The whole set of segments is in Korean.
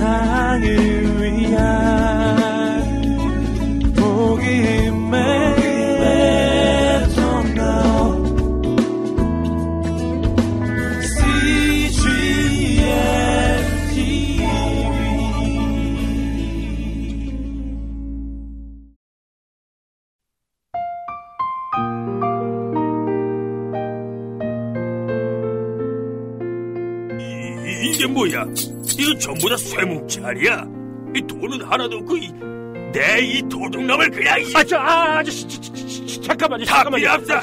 세상을 뭐야? 이거 전부 다 쇠뭉치알이야. 이 돈은 하나도 없고 내이 도둑놈을 그냥 아, 저, 아, 아저씨, 잠깐만요, 잠깐만요. 필요 없어.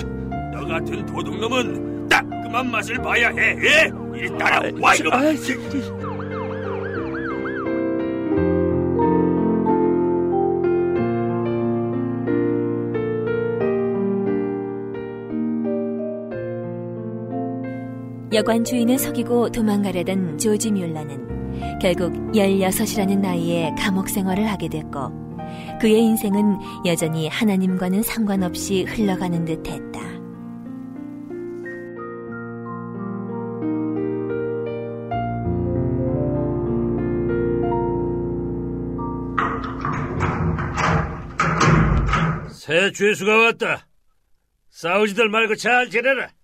너 같은 도둑놈은 따끔한 맛을 봐야 해. 예? 이리 따라와 이거. 아, 여관 주인을 속이고 도망가려던 조지 뮬러는 결국 16이라는 나이에 감옥 생활을 하게 됐고 그의 인생은 여전히 하나님과는 상관없이 흘러가는 듯 했다. 새 죄수가 왔다. 싸우지들 말고 잘 지내라.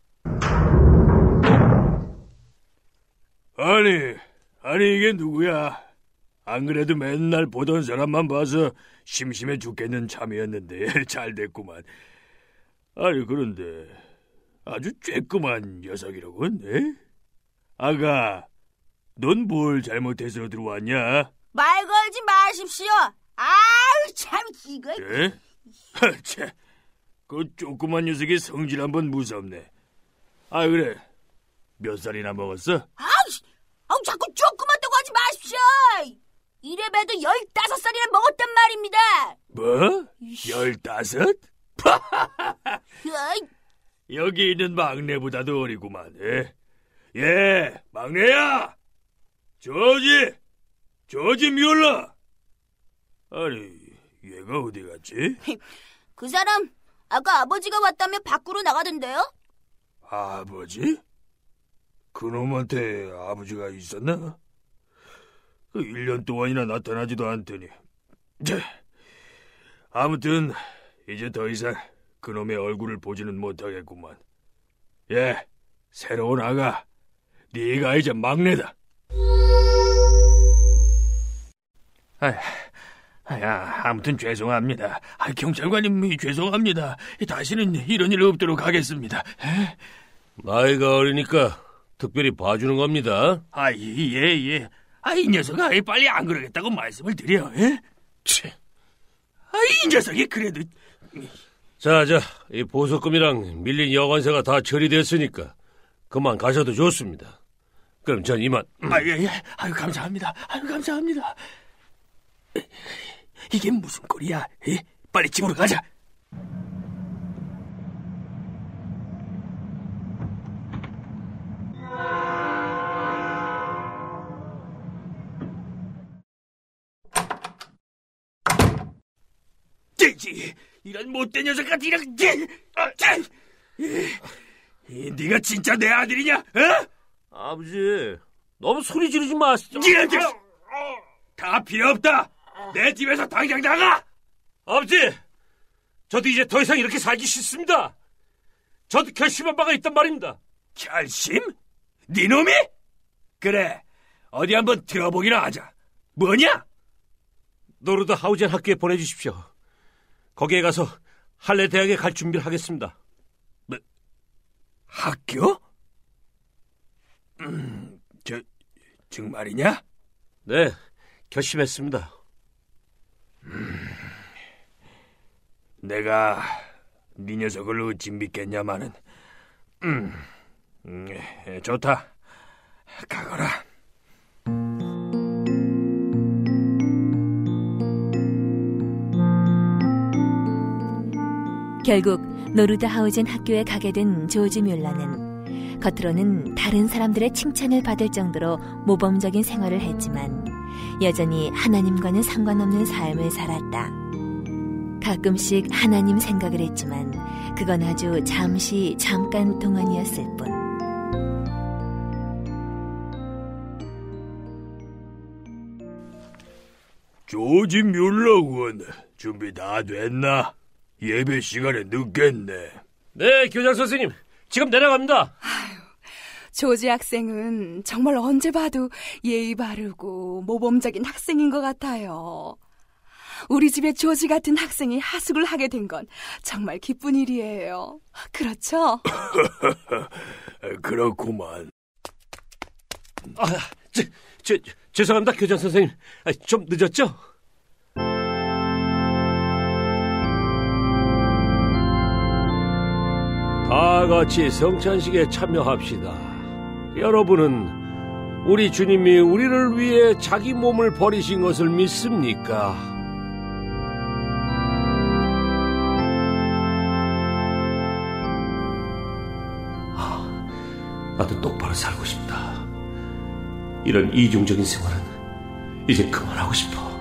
아니, 아니 이게 누구야? 안 그래도 맨날 보던 사람만 봐서 심심해 죽겠는 참이었는데 잘 됐구만. 아니 그런데 아주 쬐끄만 녀석이로군. 에? 아가, 넌 뭘 잘못해서 들어왔냐? 말 걸지 마십시오. 아우 참 이거. 에? 하차, 그 조그만 녀석이 성질 한번 무섭네. 아 그래, 몇 살이나 먹었어? 아우, 아우 자꾸 조그맣다고 하지 마십시오. 이래봬도 열다섯 살이나 먹었단 말입니다. 뭐? 열다섯? 여기 있는 막내보다도 어리구만. 예, 예 막내야. 조지, 조지 뮬러. 아니, 얘가 어디 갔지? 그 사람 아까 아버지가 왔다며 밖으로 나가던데요? 아버지? 그놈한테 아버지가 있었나? 그 1년 동안이나 나타나지도 않더니. 자, 아무튼 이제 더 이상 그놈의 얼굴을 보지는 못하겠구만. 예, 새로운 아가. 네가 이제 막내다. 아, 아, 아무튼 죄송합니다. 아, 경찰관님 죄송합니다. 다시는 이런 일 없도록 하겠습니다. 에? 나이가 어리니까 특별히 봐주는 겁니다. 아, 예, 예. 아, 이 녀석아, 빨리 안 그러겠다고 말씀을 드려, 예? 치. 아, 이 녀석이 그래도. 자, 자, 이 보석금이랑 밀린 여관세가 다 처리됐으니까 그만 가셔도 좋습니다. 그럼 전 이만. 아, 예, 예. 아유, 감사합니다. 아유, 감사합니다. 이게 무슨 꼴이야? 에? 빨리 집으로 가자. 찌 이런 못된 녀석 같은 이런 찌, 아, 네가 진짜 내 아들이냐? 어? 아버지, 너무 소리 지르지 마시죠. 다 필요 없다. 내 집에서 당장 나가! 아버지! 저도 이제 더 이상 이렇게 살기 싫습니다. 저도 결심한 바가 있단 말입니다. 결심? 네 놈이? 그래, 어디 한번 들어보기나 하자. 뭐냐? 노르드 하우젠 학교에 보내주십시오. 거기에 가서 할레 대학에 갈 준비를 하겠습니다. 뭐, 학교? 음, 저, 정말이냐? 네, 결심했습니다. 음, 내가 네 녀석을 어찌 믿겠냐마는 음, 음, 좋다 가거라 결국 노르드 하우젠 학교에 가게 된 조지 뮬러는 겉으로는 다른 사람들의 칭찬을 받을 정도로 모범적인 생활을 했지만 여전히 하나님과는 상관없는 삶을 살았다. 가끔씩 하나님 생각을 했지만 그건 아주 잠시 잠깐 동안이었을 뿐. 조지 뮬러 군 준비 다 됐나? 예배 시간에 늦겠네. 네, 교장 선생님. 지금 내려갑니다. 조지 학생은 정말 언제 봐도 예의 바르고 모범적인 학생인 것 같아요. 우리 집에 조지 같은 학생이 하숙을 하게 된 건 정말 기쁜 일이에요. 그렇죠? 그렇구만. 아, 저, 저, 죄송합니다, 교장 선생님. 아, 좀 늦었죠? 다 같이 성찬식에 참여합시다. 여러분은 우리 주님이 우리를 위해 자기 몸을 버리신 것을 믿습니까? 아, 나도 똑바로 살고 싶다. 이런 이중적인 생활은 이제 그만하고 싶어.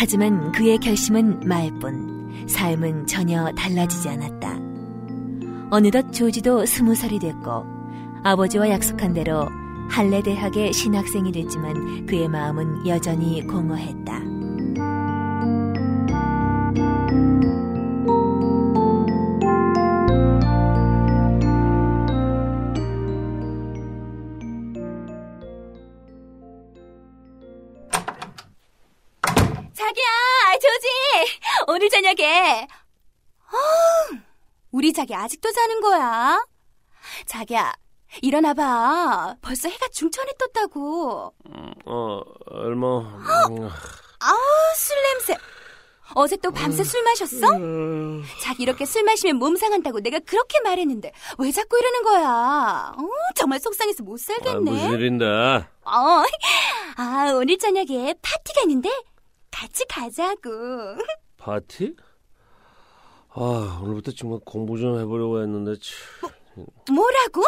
하지만 그의 결심은 말뿐 삶은 전혀 달라지지 않았다. 어느덧 조지도 스무 살이 됐고 아버지와 약속한 대로 할레 대학의 신학생이 됐지만 그의 마음은 여전히 공허했다. 우리 자기 아직도 자는 거야? 자기야, 일어나봐. 벌써 해가 중천에 떴다고. 어, 얼마. 아우, 술 냄새. 어제 또 밤새 술 마셨어? 자기 이렇게 술 마시면 몸 상한다고 내가 그렇게 말했는데 왜 자꾸 이러는 거야? 어, 정말 속상해서 못 아, 살겠네. 무슨 일인데? 어, 아, 오늘 저녁에 파티가 있는데 같이 가자고. 파티? 아, 오늘부터 정말 공부 좀 해보려고 했는데, 참. 뭐라고?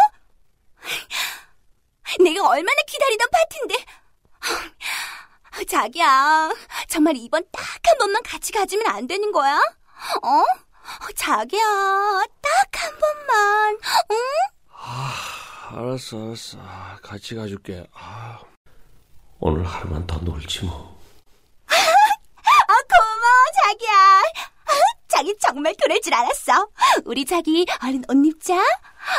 내가 얼마나 기다리던 파티인데. 자기야, 정말 이번 딱 한 번만 같이 가주면 안 되는 거야? 어? 자기야, 딱 한 번만, 응? 알았어, 알았어. 같이 가줄게. 아, 오늘 하루만 더 놀지 뭐. 아, 고마워, 자기야. 아, 자기 정말 그럴 줄 알았어. 우리 자기 얼른 옷 입자.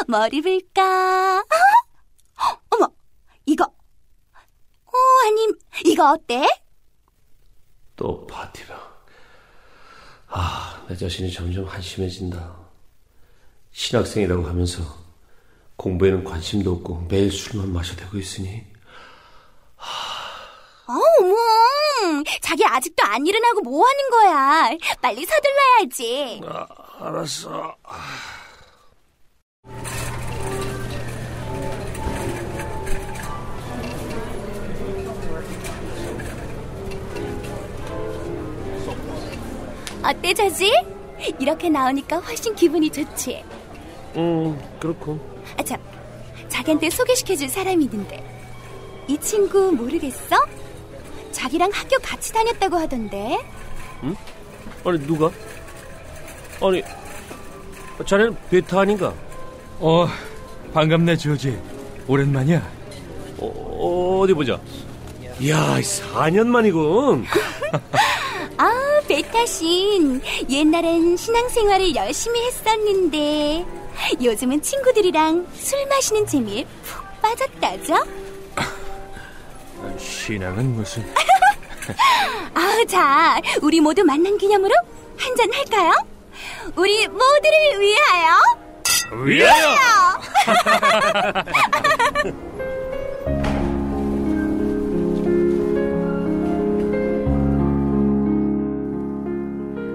뭐 입을까? 어? 어머, 이거. 어, 아님, 이거 어때? 또 파티라. 아, 내 자신이 점점 한심해진다. 신학생이라고 하면서 공부에는 관심도 없고 매일 술만 마셔대고 있으니 어, 자기 아직도 안 일어나고 뭐 하는 거야? 빨리 서둘러야지. 아, 알았어. 어때, 저지? 이렇게 나오니까 훨씬 기분이 좋지. 음, 그렇고. 아, 참, 자기한테 소개시켜줄 사람이 있는데. 이 친구 모르겠어? 자기랑 학교 같이 다녔다고 하던데. 아니, 누가? 아니, 자네는 베타 아닌가? 어, 반갑네, 조지. 오랜만이야. 어, 어디 보자. 이야, 4년 만이군. 아, 베타신. 옛날엔 신앙생활을 열심히 했었는데. 요즘은 친구들이랑 술 마시는 재미에 푹 빠졌다죠? 신앙은 무슨. 아, 자, 우리 모두 만난 기념으로 한 잔 할까요? 우리 모두를 위하여. 위하여!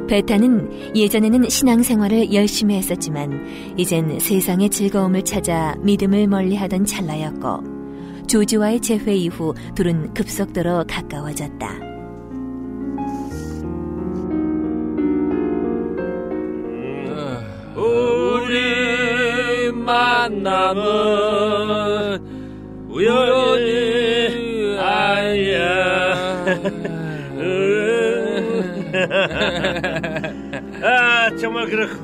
베타는 예전에는 신앙생활을 열심히 했었지만 이젠 세상의 즐거움을 찾아 믿음을 멀리하던 찰나였고 조지와의 재회 이후 둘은 급속도로 가까워졌다. 만남은 우연이 아니야. 아, 정말 그렇고.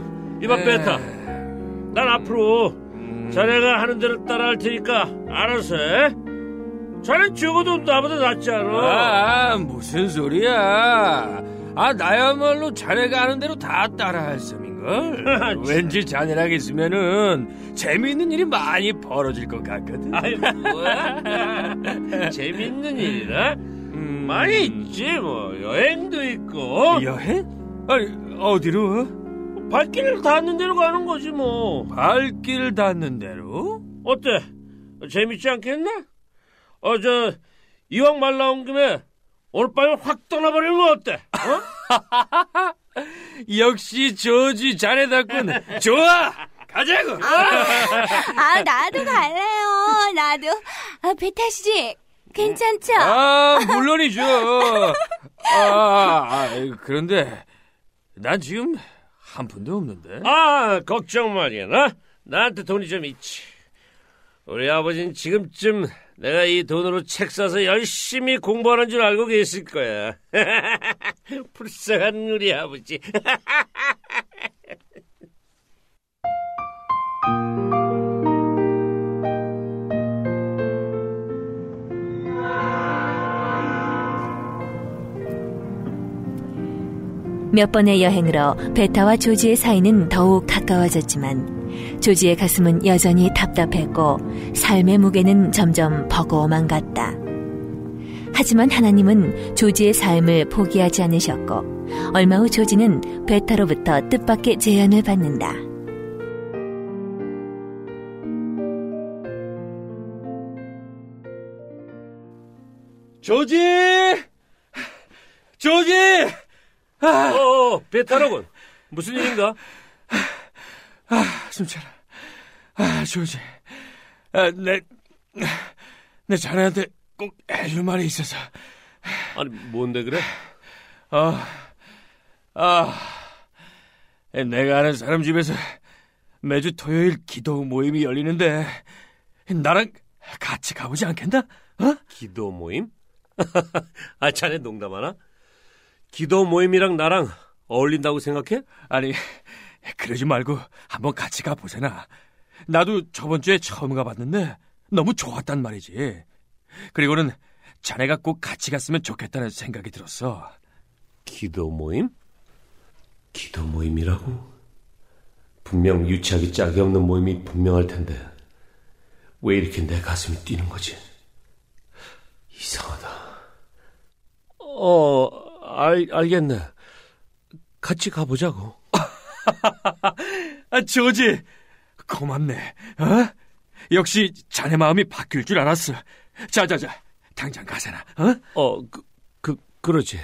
이봐, 베타. 난 앞으로 자네가 하는 대로 따라 할 테니까 알아서 해. 자네 죽어도 나보다 낫지 않아. 아, 무슨 소리야. 아, 나야말로 자네가 하는 대로 다 따라할 셈인걸. 왠지 자네랑 있으면은 재미있는 일이 많이 벌어질 것 같거든. 아이, 뭐야? 재밌는 일이라? 음, 많이 있지, 뭐. 여행도 있고. 여행? 아니, 어디로? 발길을 닿는 대로 가는 거지, 뭐. 발길 닿는 대로? 어때? 재밌지 않겠나? 어, 저, 이왕 말 나온 김에 오늘 밤에 확 떠나버리는 거 어때? 어? 역시 조지 자네답군. 좋아! 가자고! 아, 나도 갈래요. 나도. 아, 배 타시지? 괜찮죠? 아, 물론이죠. 아, 아, 그런데 난 지금 한 푼도 없는데. 아, 걱정 말이야, 나? 나한테 돈이 좀 있지. 우리 아버지는 지금쯤 내가 이 돈으로 책 사서 열심히 공부하는 줄 알고 계실 거야. 불쌍한 우리 아버지. 몇 번의 여행으로 베타와 조지의 사이는 더욱 가까워졌지만 조지의 가슴은 여전히 답답했고 삶의 무게는 점점 버거워만 갔다. 하지만 하나님은 조지의 삶을 포기하지 않으셨고 얼마 후 조지는 베타로부터 뜻밖의 제안을 받는다. 조지! 조지! 어, 베타로군. 무슨 일인가? 아, 숨차라. 아, 조지. 아, 내, 내 자네한테 꼭 해줄 말이 있어서. 아니, 뭔데 그래? 아, 아, 내가 아는 사람 집에서 매주 토요일 기도 모임이 열리는데, 나랑 같이 가보지 않겠나? 어? 기도 모임? 아, 자네 농담하나? 기도 모임이랑 나랑 어울린다고 생각해? 아니, 그러지 말고 한번 같이 가보세나. 나도 저번 주에 처음 가봤는데 너무 좋았단 말이지. 그리고는 자네가 꼭 같이 갔으면 좋겠다는 생각이 들었어. 기도 모임? 기도 모임이라고? 분명 유치하기 짝이 없는 모임이 분명할 텐데 왜 이렇게 내 가슴이 뛰는 거지? 이상하다. 어, 알, 알겠네. 같이 가보자고. 아, 조지, 고맙네. 어? 역시 자네 마음이 바뀔 줄 알았어. 자자자, 당장 가세나. 어? 어, 그, 그, 그러지.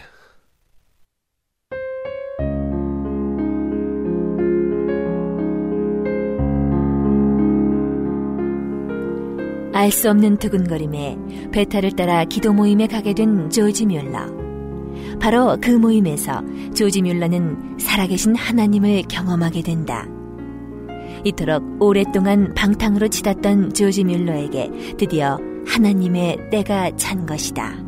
알 수 없는 두근거림에 베타를 따라 기도 모임에 가게 된 조지 뮬러. 바로 그 모임에서 조지 뮬러는 살아계신 하나님을 경험하게 된다. 이토록 오랫동안 방탕으로 치닫던 조지 뮬러에게 드디어 하나님의 때가 찬 것이다.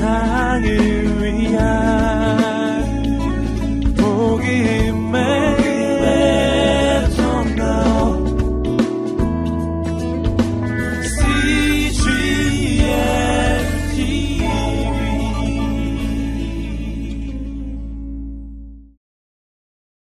온세